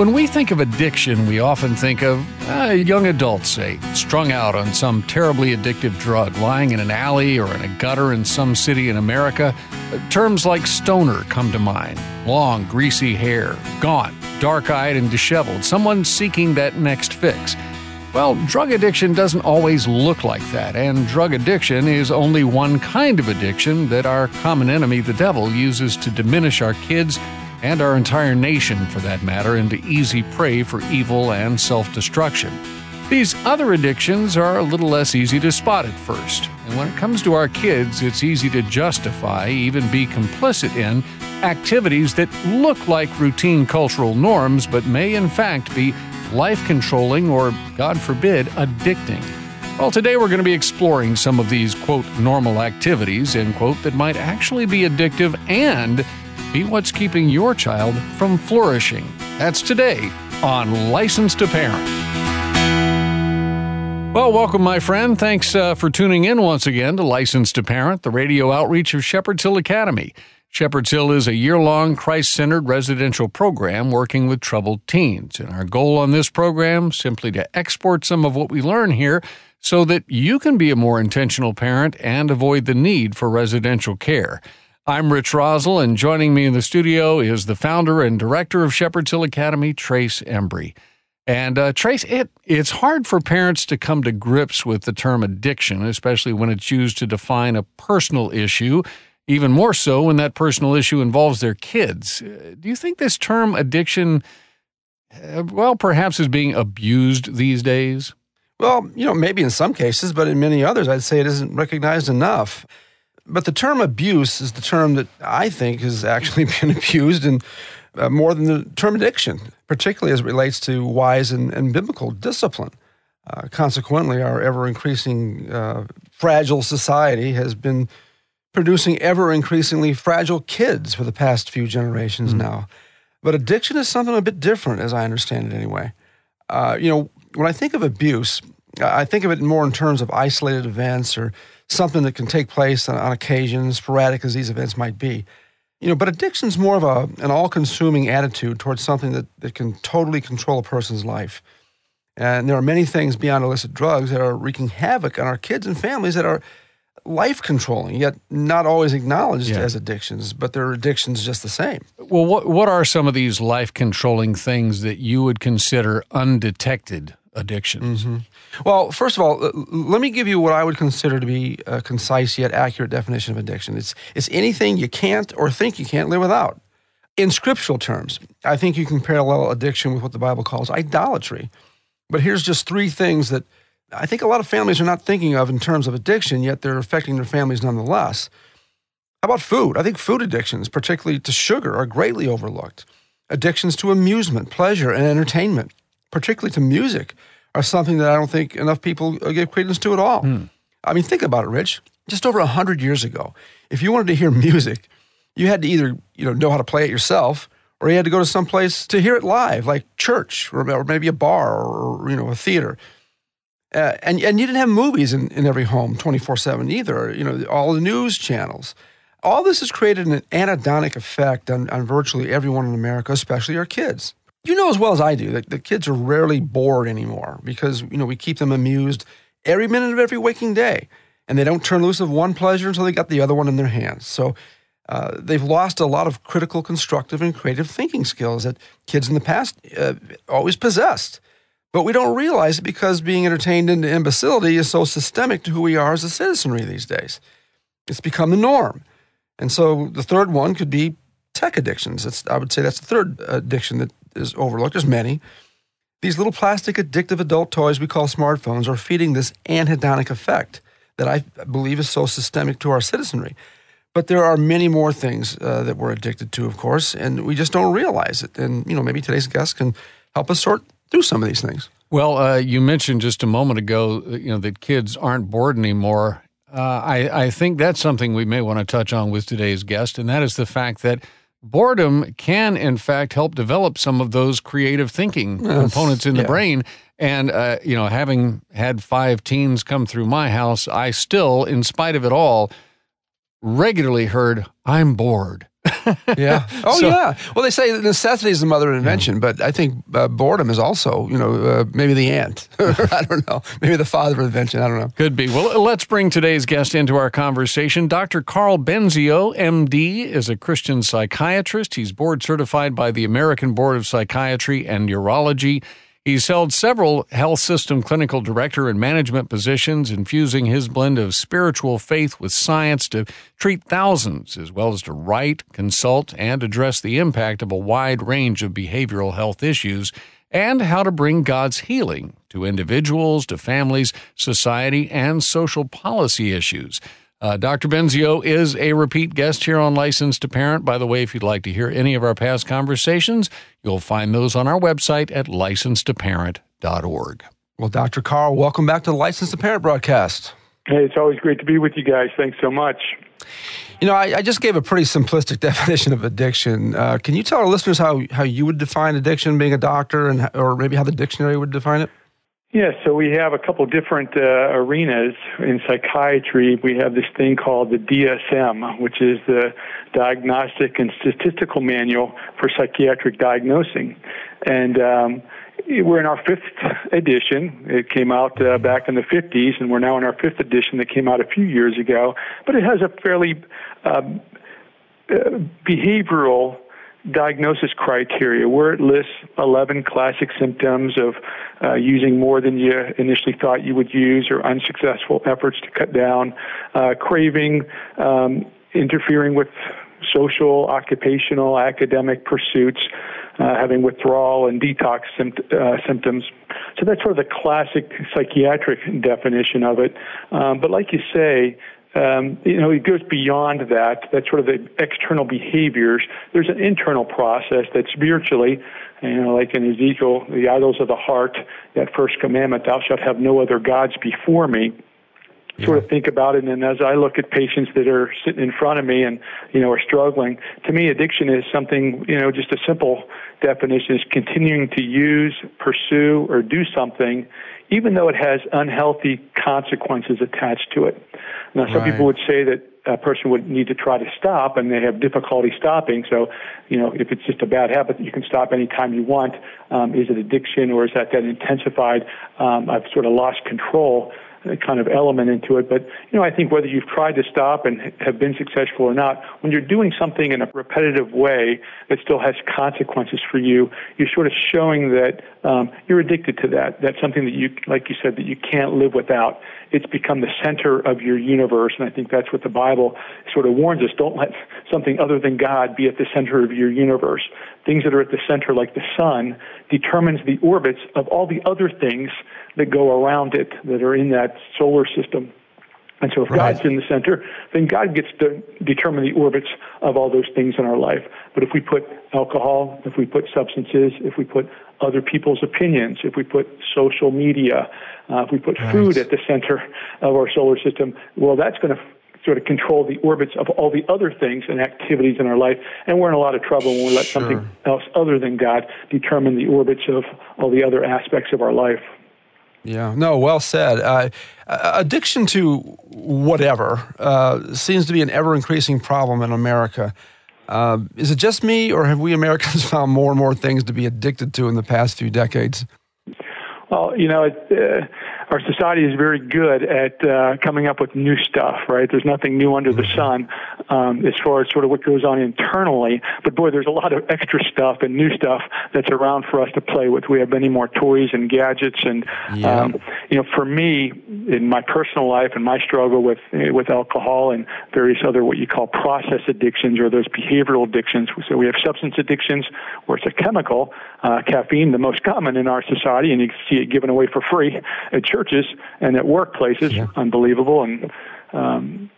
When we think of addiction, we often think of uh, young adults, say, strung out on some terribly addictive drug, lying in an alley or in a gutter in some city in America. Terms like stoner come to mind long, greasy hair, gaunt, dark eyed, and disheveled, someone seeking that next fix. Well, drug addiction doesn't always look like that, and drug addiction is only one kind of addiction that our common enemy, the devil, uses to diminish our kids and our entire nation for that matter, into easy prey for evil and self destruction. These other addictions are a little less easy to spot at first, and when it comes to our kids, it's easy to justify, even be complicit in, activities that look like routine cultural norms but may in fact be life controlling or, God forbid, addicting. Well, today we're going to be exploring some of these, quote, normal activities, end quote, that might actually be addictive and be what's keeping your child from flourishing. That's today on License to Parent. Well, welcome, my friend. Thanks uh, for tuning in once again to License to Parent, the radio outreach of Shepherd's Hill Academy. Shepherd's Hill is a year long Christ centered residential program working with troubled teens. And our goal on this program simply to export some of what we learn here so that you can be a more intentional parent and avoid the need for residential care. I'm Rich Rosell, and joining me in the studio is the founder and director of Shepherd's Hill Academy, Trace Embry. And uh, Trace, it, it's hard for parents to come to grips with the term addiction, especially when it's used to define a personal issue, even more so when that personal issue involves their kids. Uh, do you think this term addiction, uh, well, perhaps is being abused these days? Well, you know, maybe in some cases, but in many others, I'd say it isn't recognized enough. But the term abuse is the term that I think has actually been abused and uh, more than the term addiction, particularly as it relates to wise and, and biblical discipline. Uh, consequently, our ever increasing uh, fragile society has been producing ever increasingly fragile kids for the past few generations mm-hmm. now. But addiction is something a bit different, as I understand it anyway. Uh, you know, when I think of abuse, I think of it more in terms of isolated events or something that can take place on, on occasion, sporadic as these events might be. You know, but addiction's more of a, an all-consuming attitude towards something that, that can totally control a person's life. And there are many things beyond illicit drugs that are wreaking havoc on our kids and families that are life controlling, yet not always acknowledged yeah. as addictions, but they're addictions just the same. Well, what, what are some of these life controlling things that you would consider undetected addictions? Mm-hmm. Well, first of all, let me give you what I would consider to be a concise yet accurate definition of addiction. It's, it's anything you can't or think you can't live without. In scriptural terms, I think you can parallel addiction with what the Bible calls idolatry. But here's just three things that I think a lot of families are not thinking of in terms of addiction, yet they're affecting their families nonetheless. How about food? I think food addictions, particularly to sugar, are greatly overlooked. Addictions to amusement, pleasure, and entertainment particularly to music, are something that I don't think enough people uh, give credence to at all. Hmm. I mean, think about it, Rich. Just over 100 years ago, if you wanted to hear music, you had to either you know, know how to play it yourself or you had to go to some place to hear it live, like church or, or maybe a bar or you know, a theater. Uh, and, and you didn't have movies in, in every home 24 7 either, you know, all the news channels. All this has created an anhedonic effect on, on virtually everyone in America, especially our kids. You know as well as I do that the kids are rarely bored anymore because you know we keep them amused every minute of every waking day, and they don't turn loose of one pleasure until they got the other one in their hands. So uh, they've lost a lot of critical, constructive, and creative thinking skills that kids in the past uh, always possessed. But we don't realize it because being entertained into imbecility is so systemic to who we are as a citizenry these days. It's become the norm. And so the third one could be tech addictions. It's, I would say that's the third addiction that is overlooked. There's many. These little plastic addictive adult toys we call smartphones are feeding this anhedonic effect that I believe is so systemic to our citizenry. But there are many more things uh, that we're addicted to, of course, and we just don't realize it. And you know, maybe today's guest can help us sort through some of these things. Well, uh, you mentioned just a moment ago, uh, you know, that kids aren't bored anymore. Uh, I, I think that's something we may want to touch on with today's guest, and that is the fact that boredom can in fact help develop some of those creative thinking yes. components in the yeah. brain and uh, you know having had five teens come through my house i still in spite of it all regularly heard i'm bored yeah. Oh, so, yeah. Well, they say necessity is the mother of invention, yeah. but I think uh, boredom is also, you know, uh, maybe the aunt. I don't know. Maybe the father of invention. I don't know. Could be. Well, let's bring today's guest into our conversation. Dr. Karl Benzio, MD, is a Christian psychiatrist. He's board certified by the American Board of Psychiatry and Neurology. He's held several health system clinical director and management positions, infusing his blend of spiritual faith with science to treat thousands, as well as to write, consult, and address the impact of a wide range of behavioral health issues and how to bring God's healing to individuals, to families, society, and social policy issues. Uh, Dr. Benzio is a repeat guest here on Licensed to Parent. By the way, if you'd like to hear any of our past conversations, you'll find those on our website at licensedtoparent.org. Well, Dr. Karl, welcome back to the Licensed to Parent broadcast. Hey, it's always great to be with you guys. Thanks so much. You know, I, I just gave a pretty simplistic definition of addiction. Uh, can you tell our listeners how, how you would define addiction, being a doctor, and or maybe how the dictionary would define it? Yeah, so we have a couple different uh, arenas in psychiatry. We have this thing called the DSM, which is the Diagnostic and Statistical Manual for Psychiatric Diagnosing. And um, we're in our fifth edition. It came out uh, back in the 50s, and we're now in our fifth edition that came out a few years ago. But it has a fairly um, uh, behavioral diagnosis criteria where it lists 11 classic symptoms of uh, using more than you initially thought you would use or unsuccessful efforts to cut down, uh, craving, um, interfering with social, occupational, academic pursuits, uh, having withdrawal and detox sympt- uh, symptoms. So that's sort of the classic psychiatric definition of it. Um, but like you say, um, you know, it goes beyond that. That's sort of the external behaviors. There's an internal process that spiritually, you know, like in Ezekiel, the idols of the heart, that first commandment, thou shalt have no other gods before me. Yeah. Sort of think about it, and as I look at patients that are sitting in front of me and you know are struggling, to me, addiction is something you know just a simple definition is continuing to use, pursue, or do something even though it has unhealthy consequences attached to it. Now, some right. people would say that a person would need to try to stop and they have difficulty stopping. So, you know, if it's just a bad habit, you can stop anytime you want. Um, is it addiction or is that that intensified? Um, I've sort of lost control kind of element into it. But, you know, I think whether you've tried to stop and have been successful or not, when you're doing something in a repetitive way that still has consequences for you, you're sort of showing that um, you're addicted to that. That's something that you, like you said, that you can't live without. It's become the center of your universe. And I think that's what the Bible sort of warns us. Don't let something other than God be at the center of your universe. Things that are at the center, like the sun, determines the orbits of all the other things that go around it that are in that solar system. And so if right. God's in the center, then God gets to determine the orbits of all those things in our life. But if we put alcohol, if we put substances, if we put other people's opinions, if we put social media, uh, if we put right. food at the center of our solar system, well, that's going to sort of control the orbits of all the other things and activities in our life. And we're in a lot of trouble when we let sure. something else other than God determine the orbits of all the other aspects of our life. Yeah, no, well said. Uh, addiction to whatever uh, seems to be an ever increasing problem in America. Uh, is it just me, or have we Americans found more and more things to be addicted to in the past few decades? Well, you know, it, uh, our society is very good at uh, coming up with new stuff, right? There's nothing new under the sun um, as far as sort of what goes on internally. But boy, there's a lot of extra stuff and new stuff that's around for us to play with. We have many more toys and gadgets, and yeah. um, you know, for me, in my personal life and my struggle with with alcohol and various other what you call process addictions or those behavioral addictions. So we have substance addictions, where it's a chemical, uh, caffeine, the most common in our society, and you see it given away for free at churches and at workplaces. Yeah. Unbelievable and. Um,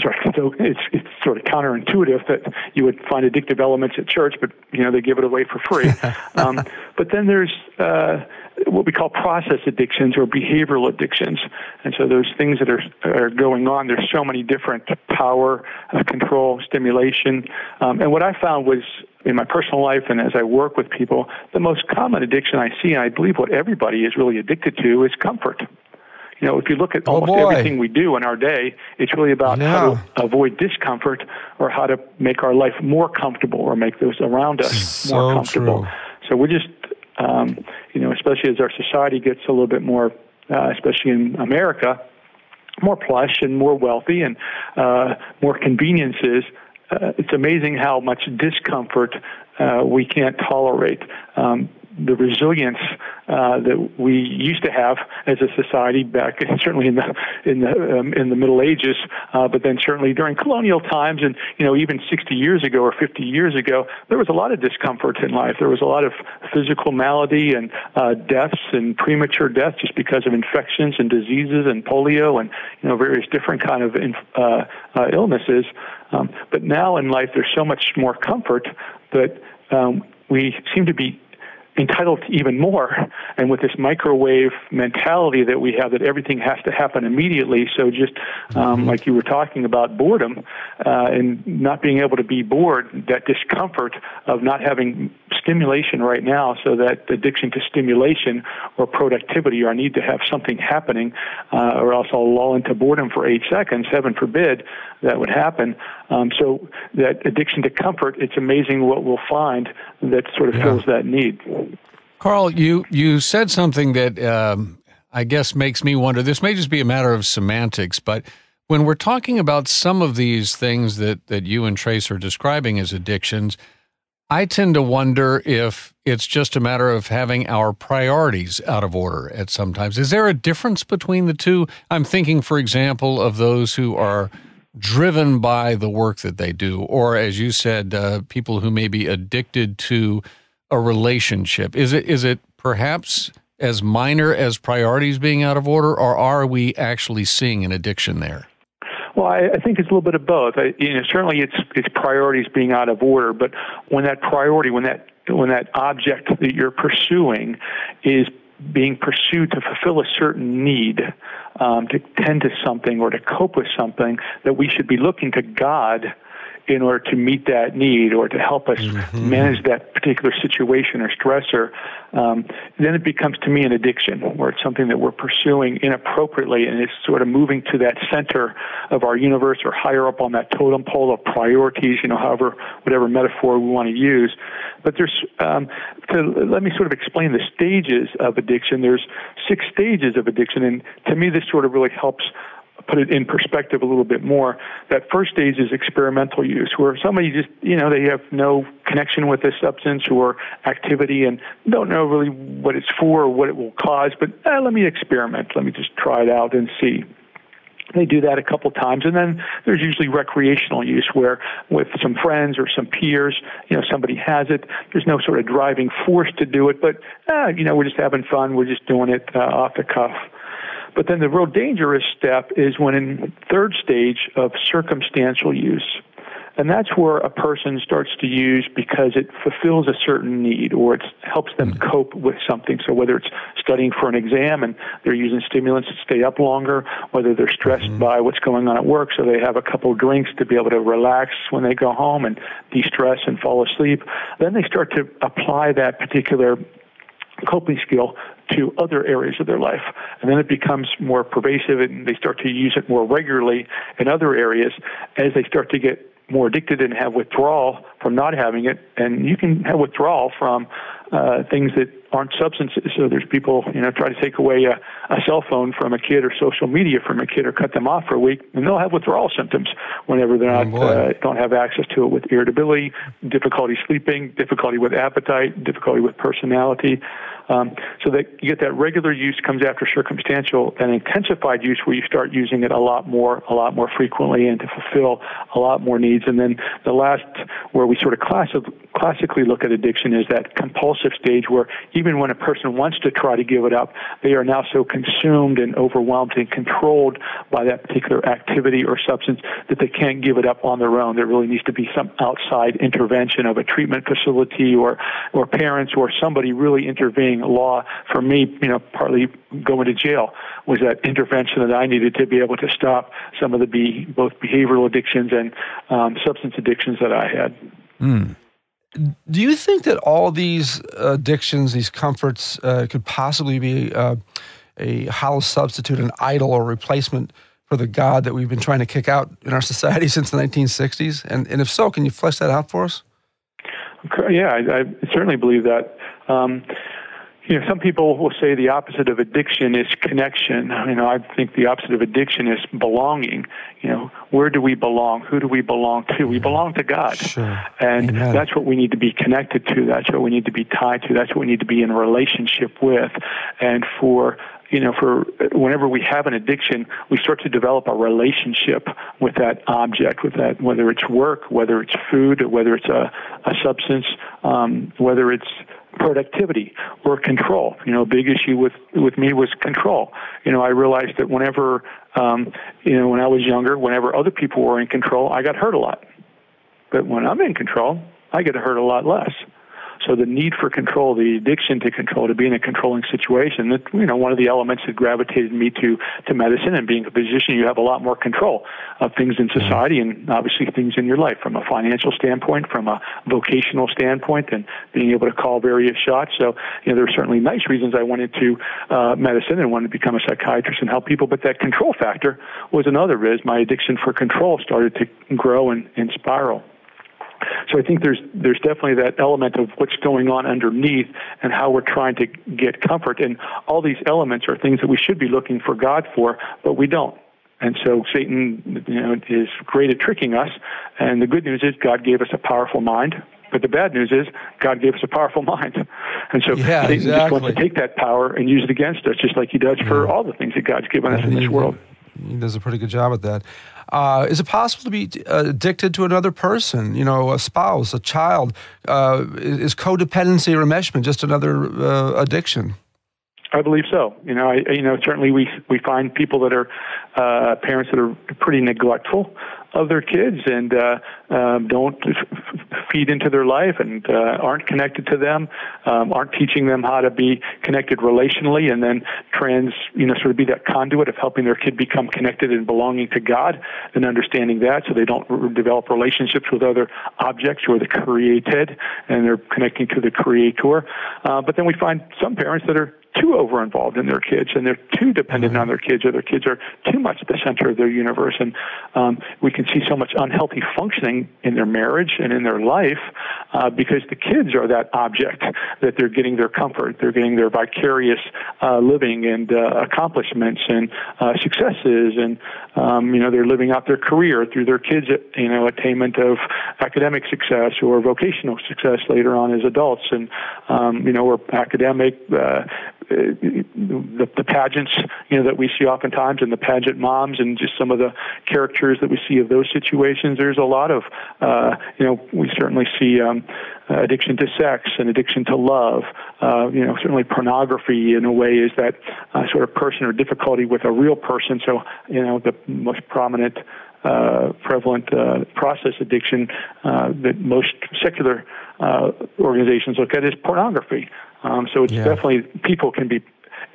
Sorry, so it's it's sort of counterintuitive that you would find addictive elements at church, but you know they give it away for free. um, but then there's uh, what we call process addictions or behavioral addictions, and so those things that are are going on. There's so many different power, uh, control, stimulation, um, and what I found was in my personal life and as I work with people, the most common addiction I see, and I believe what everybody is really addicted to, is comfort. You know, if you look at oh almost boy. everything we do in our day, it's really about yeah. how to avoid discomfort or how to make our life more comfortable or make those around us so more comfortable. True. So we're just, um, you know, especially as our society gets a little bit more, uh, especially in America, more plush and more wealthy and uh, more conveniences. Uh, it's amazing how much discomfort uh, we can't tolerate. Um, the resilience uh, that we used to have as a society back certainly in the in the um, in the Middle Ages, uh, but then certainly during colonial times and you know even 60 years ago or 50 years ago, there was a lot of discomfort in life. There was a lot of physical malady and uh, deaths and premature deaths just because of infections and diseases and polio and you know various different kind of uh, uh, illnesses. Um, but now in life, there's so much more comfort that um, we seem to be entitled to even more. And with this microwave mentality that we have, that everything has to happen immediately. So just um, mm-hmm. like you were talking about boredom uh, and not being able to be bored, that discomfort of not having stimulation right now. So that addiction to stimulation or productivity, or I need to have something happening, uh, or else I'll lull into boredom for eight seconds. Heaven forbid that would happen. Um, so that addiction to comfort, it's amazing what we'll find that sort of yeah. fills that need. Karl, you you said something that um, I guess makes me wonder. This may just be a matter of semantics, but when we're talking about some of these things that that you and Trace are describing as addictions, I tend to wonder if it's just a matter of having our priorities out of order at sometimes. Is there a difference between the two? I'm thinking, for example, of those who are driven by the work that they do, or as you said, uh, people who may be addicted to a relationship. Is it is it perhaps as minor as priorities being out of order, or are we actually seeing an addiction there? Well, I, think it's a little bit of both. I, you know, certainly it's it's priorities being out of order, but when that priority, when that when that object that you're pursuing is being pursued to fulfill a certain need, um, to tend to something or to cope with something, that we should be looking to God in order to meet that need or to help us mm-hmm. manage that particular situation or stressor, um, then it becomes to me an addiction, where it's something that we're pursuing inappropriately and it's sort of moving to that center of our universe or higher up on that totem pole of priorities, you know, however, whatever metaphor we want to use. But there's, um, to, let me sort of explain the stages of addiction. There's six stages of addiction, and to me, this sort of really helps put it in perspective a little bit more, that first stage is experimental use, where somebody just, you know, they have no connection with this substance or activity and don't know really what it's for or what it will cause, but eh, let me experiment. Let me just try it out and see. They do that a couple times, and then there's usually recreational use where, with some friends or some peers, you know, somebody has it. There's no sort of driving force to do it, but uh, you know, we're just having fun. We're just doing it uh, off the cuff. But then the real dangerous step is when in third stage of circumstantial use. And that's where a person starts to use because it fulfills a certain need or it helps them mm-hmm. cope with something. So whether it's studying for an exam and they're using stimulants to stay up longer, whether they're stressed mm-hmm. by what's going on at work, so they have a couple of drinks to be able to relax when they go home and de-stress and fall asleep, then they start to apply that particular coping skill to other areas of their life. And then it becomes more pervasive and they start to use it more regularly in other areas as they start to get more addicted and have withdrawal from not having it. And you can have withdrawal from uh, things that aren't substances. So there's people, you know, try to take away a, a cell phone from a kid or social media from a kid or cut them off for a week, and they'll have withdrawal symptoms whenever they're not oh uh, don't have access to it with irritability, difficulty sleeping, difficulty with appetite, difficulty with personality. Um, so that you get that regular use comes after circumstantial, and intensified use where you start using it a lot more, a lot more frequently, and to fulfill a lot more needs. And then the last, where we sort of classically look at addiction, is that compulsive stage where even when a person wants to try to give it up, they are now so consumed and overwhelmed and controlled by that particular activity or substance that they can't give it up on their own. There really needs to be some outside intervention of a treatment facility or or parents or somebody really intervening law for me, you know, partly going to jail was that intervention that I needed to be able to stop some of the be, both behavioral addictions and um, substance addictions that I had. Mm. Do you think that all these addictions, these comforts, uh, could possibly be uh, a hollow substitute, an idol or replacement for the God that we've been trying to kick out in our society since the 1960s? And, and if so, can you flesh that out for us? Yeah, I, I certainly believe that. Um, you know, some people will say the opposite of addiction is connection. You know, I think the opposite of addiction is belonging. You know, where do we belong? Who do we belong to? We belong to God. Sure. And Amen. that's what we need to be connected to. That's what we need to be tied to. That's what we need to be in relationship with. And for you know, for whenever we have an addiction, we start to develop a relationship with that object, with that, whether it's work, whether it's food, whether it's a, a substance, um, whether it's productivity or control. You know, big issue with with me was control. You know, I realized that whenever um, you know when I was younger, whenever other people were in control, I got hurt a lot. But when I'm in control, I get hurt a lot less. So the need for control, the addiction to control, to be in a controlling situation, that you know, one of the elements that gravitated me to to medicine and being a physician, you have a lot more control of things in society and obviously things in your life from a financial standpoint, from a vocational standpoint, and being able to call various shots. So you know, there are certainly nice reasons I went into uh, medicine and wanted to become a psychiatrist and help people, but that control factor was another. Is my addiction for control started to grow and, and spiral. So I think there's there's definitely that element of what's going on underneath and how we're trying to get comfort. And all these elements are things that we should be looking for God for, but we don't. And so Satan, you know, is great at tricking us. And the good news is God gave us a powerful mind. But the bad news is God gave us a powerful mind. And so Yeah, Satan exactly. just wants to take that power and use it against us, just like he does for all the things that God's given us in this world. He does a pretty good job at that. Uh, is it possible to be uh, addicted to another person? You know, a spouse, a child. Uh, is codependency or enmeshment just another uh, addiction? I believe so. You know, I, you know, certainly we we find people that are uh, parents that are pretty neglectful of their kids and uh, um, don't f- feed into their life and uh, aren't connected to them, um, aren't teaching them how to be connected relationally, and then trans, you know, sort of be that conduit of helping their kid become connected and belonging to God and understanding that, so they don't develop relationships with other objects or the created, and they're connecting to the Creator. Uh, but then we find some parents that are too over involved in their kids and they're too dependent on their kids or their kids are too much at the center of their universe and um, we can see so much unhealthy functioning in their marriage and in their life uh, because the kids are that object that they're getting their comfort they're getting their vicarious uh, living and uh, accomplishments and uh, successes and um, you know they're living out their career through their kids you know attainment of academic success or vocational success later on as adults and um, you know or academic uh, the, the pageants, you know, that we see oftentimes, and the pageant moms, and just some of the characters that we see of those situations. There's a lot of, uh, you know, we certainly see um, uh, addiction to sex and addiction to love. Uh, you know, certainly pornography in a way is that uh, sort of person or difficulty with a real person. So, you know, the most prominent. Uh, prevalent uh, process addiction uh, that most secular uh, organizations look at is pornography. Um, so it's Yeah. definitely people can be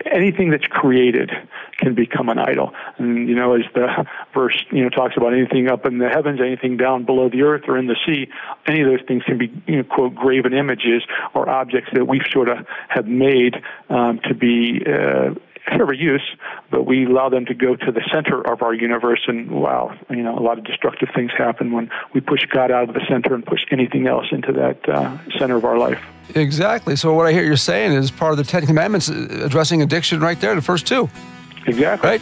anything that's created can become an idol. And you know, as the verse you know talks about anything up in the heavens, anything down below the earth or in the sea, any of those things can be you know quote graven images or objects that we sort of have made um, to be. Uh, for use, but we allow them to go to the center of our universe, and wow, you know, a lot of destructive things happen when we push God out of the center and push anything else into that uh, center of our life. Exactly. So what I hear you're saying is part of the Ten Commandments uh, addressing addiction right there, the first two. Exactly. Right?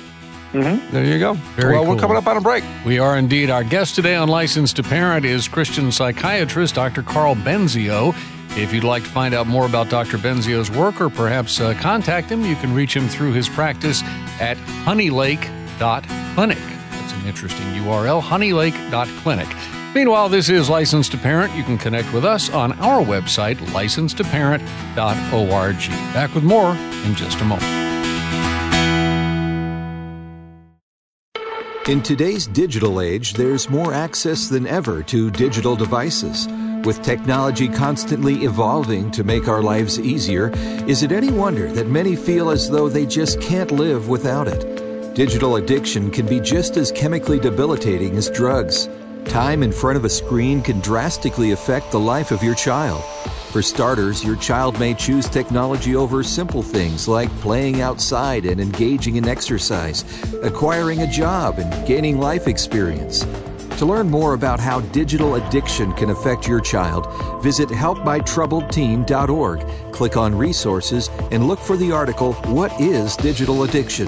Mm-hmm. There you go. Very well, we're coming up on a break. We are indeed. Our guest today on Licensed to Parent is Christian psychiatrist Dr. Karl Benzio. If you'd like to find out more about Dr. Benzio's work or perhaps uh, contact him, you can reach him through his practice at honeylake.clinic. That's an interesting URL, honeylake.clinic. Meanwhile, this is Licensed to Parent. You can connect with us on our website, licensedtoparent.org. Back with more in just a moment. In today's digital age, there's more access than ever to digital devices. With technology constantly evolving to make our lives easier, is it any wonder that many feel as though they just can't live without it? Digital addiction can be just as chemically debilitating as drugs. Time in front of a screen can drastically affect the life of your child. For starters, your child may choose technology over simple things like playing outside and engaging in exercise, acquiring a job, and gaining life experience. To learn more about how digital addiction can affect your child, visit helpmytroubledteen.org, click on resources, and look for the article, What is Digital Addiction?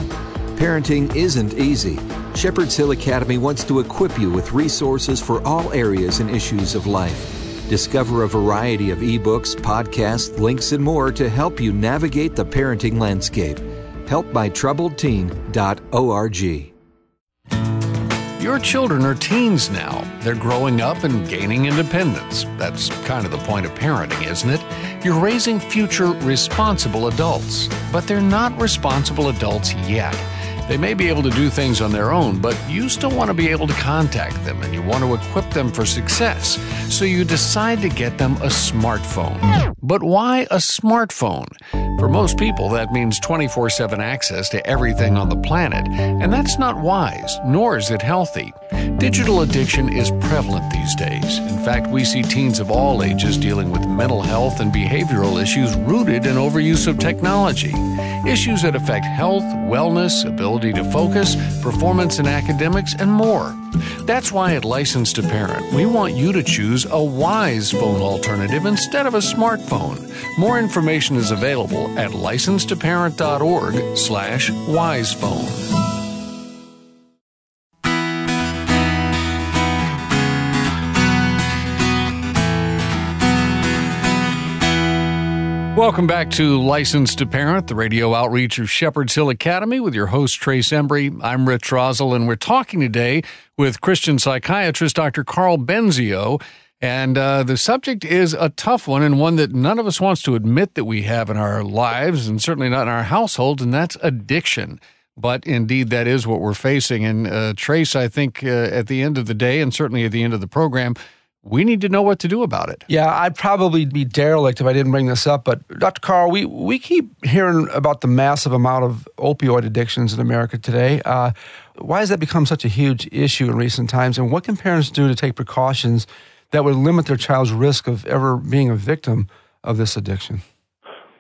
Parenting isn't easy. Shepherd's Hill Academy wants to equip you with resources for all areas and issues of life. Discover a variety of ebooks, podcasts, links, and more to help you navigate the parenting landscape. HelpMyTroubledTeen.org. Your children are teens now. They're growing up and gaining independence. That's kind of the point of parenting, isn't it? You're raising future responsible adults, but they're not responsible adults yet. They may be able to do things on their own, but you still want to be able to contact them and you want to equip them for success. So you decide to get them a smartphone. But why a smartphone? For most people, that means 24 7 access to everything on the planet, and that's not wise, nor is it healthy. Digital addiction is prevalent these days. In fact, we see teens of all ages dealing with mental health and behavioral issues rooted in overuse of technology. Issues that affect health, wellness, ability to focus, performance in academics, and more. That's why at Licensed to Parent, we want you to choose a wise phone alternative instead of a smartphone. More information is available at licensetoparent.org slash wisephone. Welcome back to License to Parent, the radio outreach of Shepherd's Hill Academy with your host, Trace Embry. I'm Rich Rosell, and we're talking today with Christian psychiatrist Dr. Karl Benzio. And uh, the subject is a tough one and one that none of us wants to admit that we have in our lives and certainly not in our households, and that's addiction. But indeed, that is what we're facing. And uh, Trace, I think uh, at the end of the day, and certainly at the end of the program, we need to know what to do about it. Yeah, I'd probably be derelict if I didn't bring this up. But Dr. Karl, we, we keep hearing about the massive amount of opioid addictions in America today. Uh, why has that become such a huge issue in recent times? And what can parents do to take precautions that would limit their child's risk of ever being a victim of this addiction?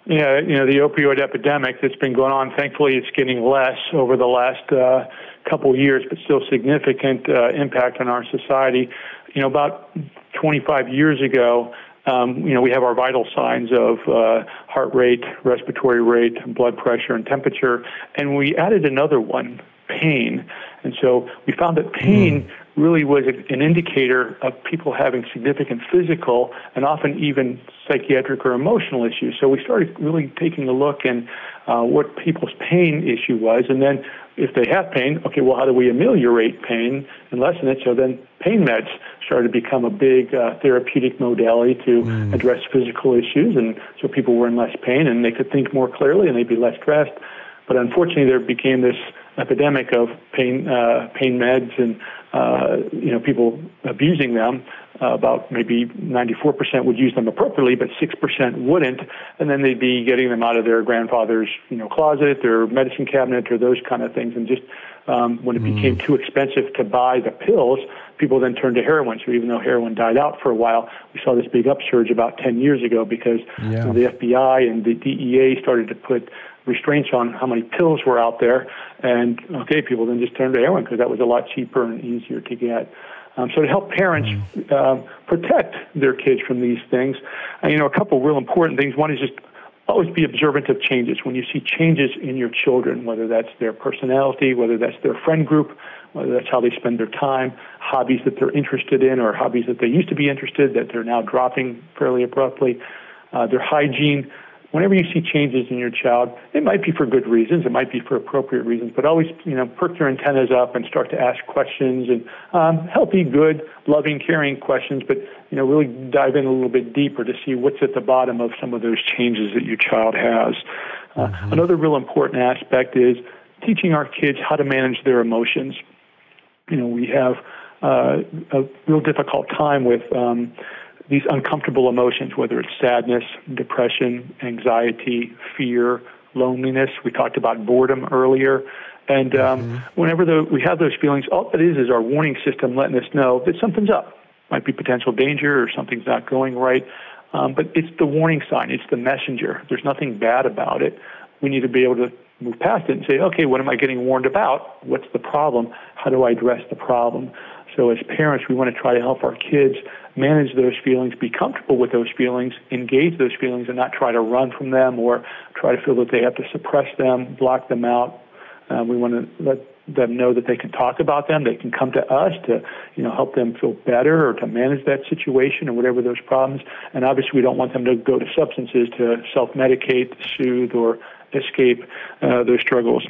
Yeah, you know, the opioid epidemic that's been going on, thankfully, it's getting less over the last uh, couple years, but still significant uh, impact on our society you know, about 25 years ago, um, you know, we have our vital signs of uh, heart rate, respiratory rate, blood pressure, and temperature, and we added another one, pain. And so we found that pain mm. Really was an indicator of people having significant physical and often even psychiatric or emotional issues. So we started really taking a look and uh, what people's pain issue was, and then if they have pain, okay, well, how do we ameliorate pain and lessen it? So then pain meds started to become a big uh, therapeutic modality to mm. address physical issues, and so people were in less pain and they could think more clearly and they'd be less stressed. But unfortunately, there became this epidemic of pain uh, pain meds and uh, you know people abusing them. Uh, about maybe 94% would use them appropriately, but 6% wouldn't, and then they'd be getting them out of their grandfather's you know closet, their medicine cabinet, or those kind of things, and just um, when it mm. became too expensive to buy the pills, people then turned to heroin. So even though heroin died out for a while, we saw this big upsurge about 10 years ago because yeah. the FBI and the DEA started to put restraints on how many pills were out there. And okay, people then just turned to heroin because that was a lot cheaper and easier to get. Um, so to help parents mm. um, protect their kids from these things, uh, you know, a couple real important things. One is just always be observant of changes. When you see changes in your children, whether that's their personality, whether that's their friend group, whether that's how they spend their time, hobbies that they're interested in, or hobbies that they used to be interested that they're now dropping fairly abruptly, uh, their hygiene, whenever you see changes in your child, it might be for good reasons, it might be for appropriate reasons, but always, you know, perk your antennas up and start to ask questions and um, healthy, good, loving, caring questions, but, you know, really dive in a little bit deeper to see what's at the bottom of some of those changes that your child has. Uh, mm-hmm. Another real important aspect is teaching our kids how to manage their emotions. You know, we have uh, a real difficult time with um, these uncomfortable emotions, whether it's sadness, depression, anxiety, fear, loneliness. We talked about boredom earlier. And um, mm-hmm. whenever the, we have those feelings, all it is is our warning system letting us know that something's up. Might be potential danger or something's not going right. Um, but it's the warning sign. It's the messenger. There's nothing bad about it. We need to be able to move past it and say, okay, what am I getting warned about? What's the problem? How do I address the problem? So as parents, we want to try to help our kids manage those feelings, be comfortable with those feelings, engage those feelings, and not try to run from them or try to feel that they have to suppress them, block them out. Uh, we want to let them know that they can talk about them. They can come to us to, you know, help them feel better or to manage that situation or whatever those problems. And obviously, we don't want them to go to substances to self-medicate, soothe, or escape uh, those struggles.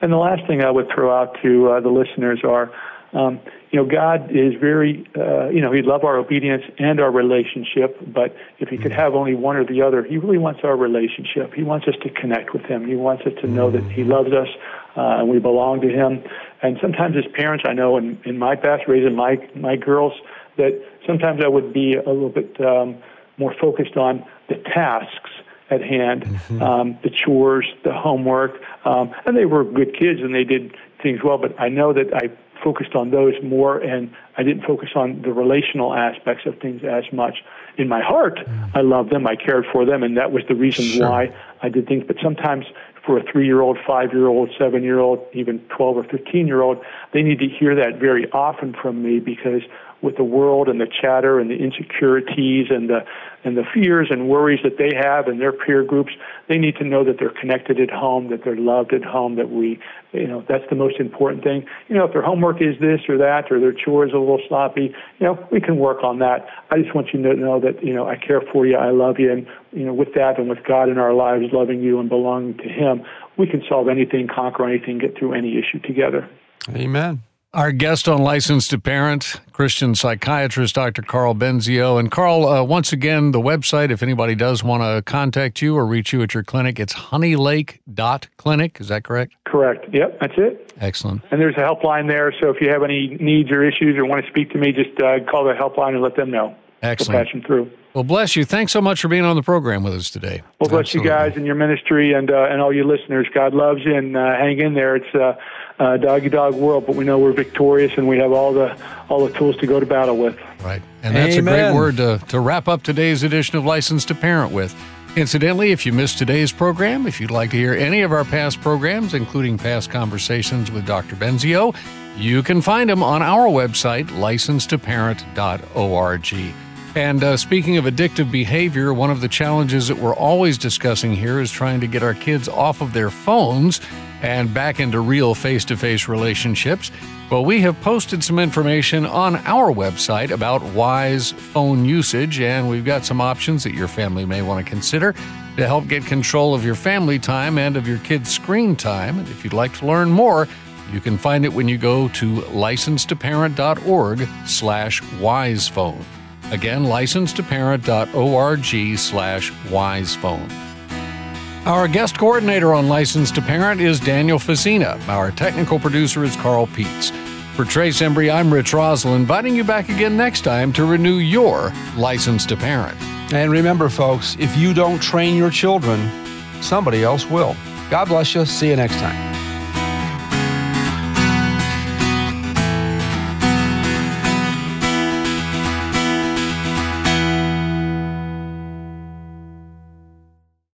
And the last thing I would throw out to uh, the listeners are um, you know, God is very, uh, you know, He'd love our obedience and our relationship, but if He could have only one or the other, He really wants our relationship. He wants us to connect with Him. He wants us to know that He loves us uh, and we belong to Him. And sometimes, as parents, I know in, in my past, raising my my girls, that sometimes I would be a little bit um, more focused on the tasks at hand, mm-hmm. um, the chores, the homework, um, and they were good kids and they did things well. But I know that I focused on those more, and I didn't focus on the relational aspects of things as much. In my heart, mm. I loved them, I cared for them, and that was the reason sure. why I did things. But sometimes for a three year old, five year old, seven year old, even 12 or 15 year old, they need to hear that very often from me because with the world and the chatter and the insecurities and the and the fears and worries that they have and their peer groups, they need to know that they're connected at home, that they're loved at home, that we, you know, that's the most important thing. You know, if their homework is this or that or their chores a little sloppy, you know, we can work on that. I just want you to know that, you know, I care for you, I love you, and, you know, with that and with God in our lives, loving you and belonging to Him, we can solve anything, conquer anything, get through any issue together. Amen. Our guest on Licensed to Parent, Christian psychiatrist Dr. Karl Benzio. And Karl, uh, once again, the website, if anybody does want to contact you or reach you at your clinic, it's honeylake.clinic. Is that correct? Correct. Yep, that's it. Excellent. And there's a helpline there. So if you have any needs or issues or want to speak to me, just uh, call the helpline and let them know. Excellent. We'll patch them through. Well, bless you. Thanks so much for being on the program with us today. Well, bless Absolutely. you guys and your ministry and uh, and all your listeners. God loves you and uh, hang in there. It's uh, doggy dog world, but we know we're victorious and we have all the all the tools to go to battle with. Right, and that's Amen. a great word to to wrap up today's edition of License to Parent with. Incidentally, if you missed today's program, if you'd like to hear any of our past programs, including past conversations with Dr. Benzio, you can find them on our website, licensedtoparent.org. And uh, speaking of addictive behavior, one of the challenges that we're always discussing here is trying to get our kids off of their phones and back into real face to face relationships. Well, we have posted some information on our website about wise phone usage, and we've got some options that your family may want to consider to help get control of your family time and of your kids' screen time. And if you'd like to learn more, you can find it when you go to licensedtoparent.org slash wisephone. Again, licensedtoparent.org slash wisephone. Our guest coordinator on License to Parent is Daniel Facina. Our technical producer is Carl Peets. For Trace Embry, I'm Rich Rosell, inviting you back again next time to renew your License to Parent. And remember, folks, if you don't train your children, somebody else will. God bless you. See you next time.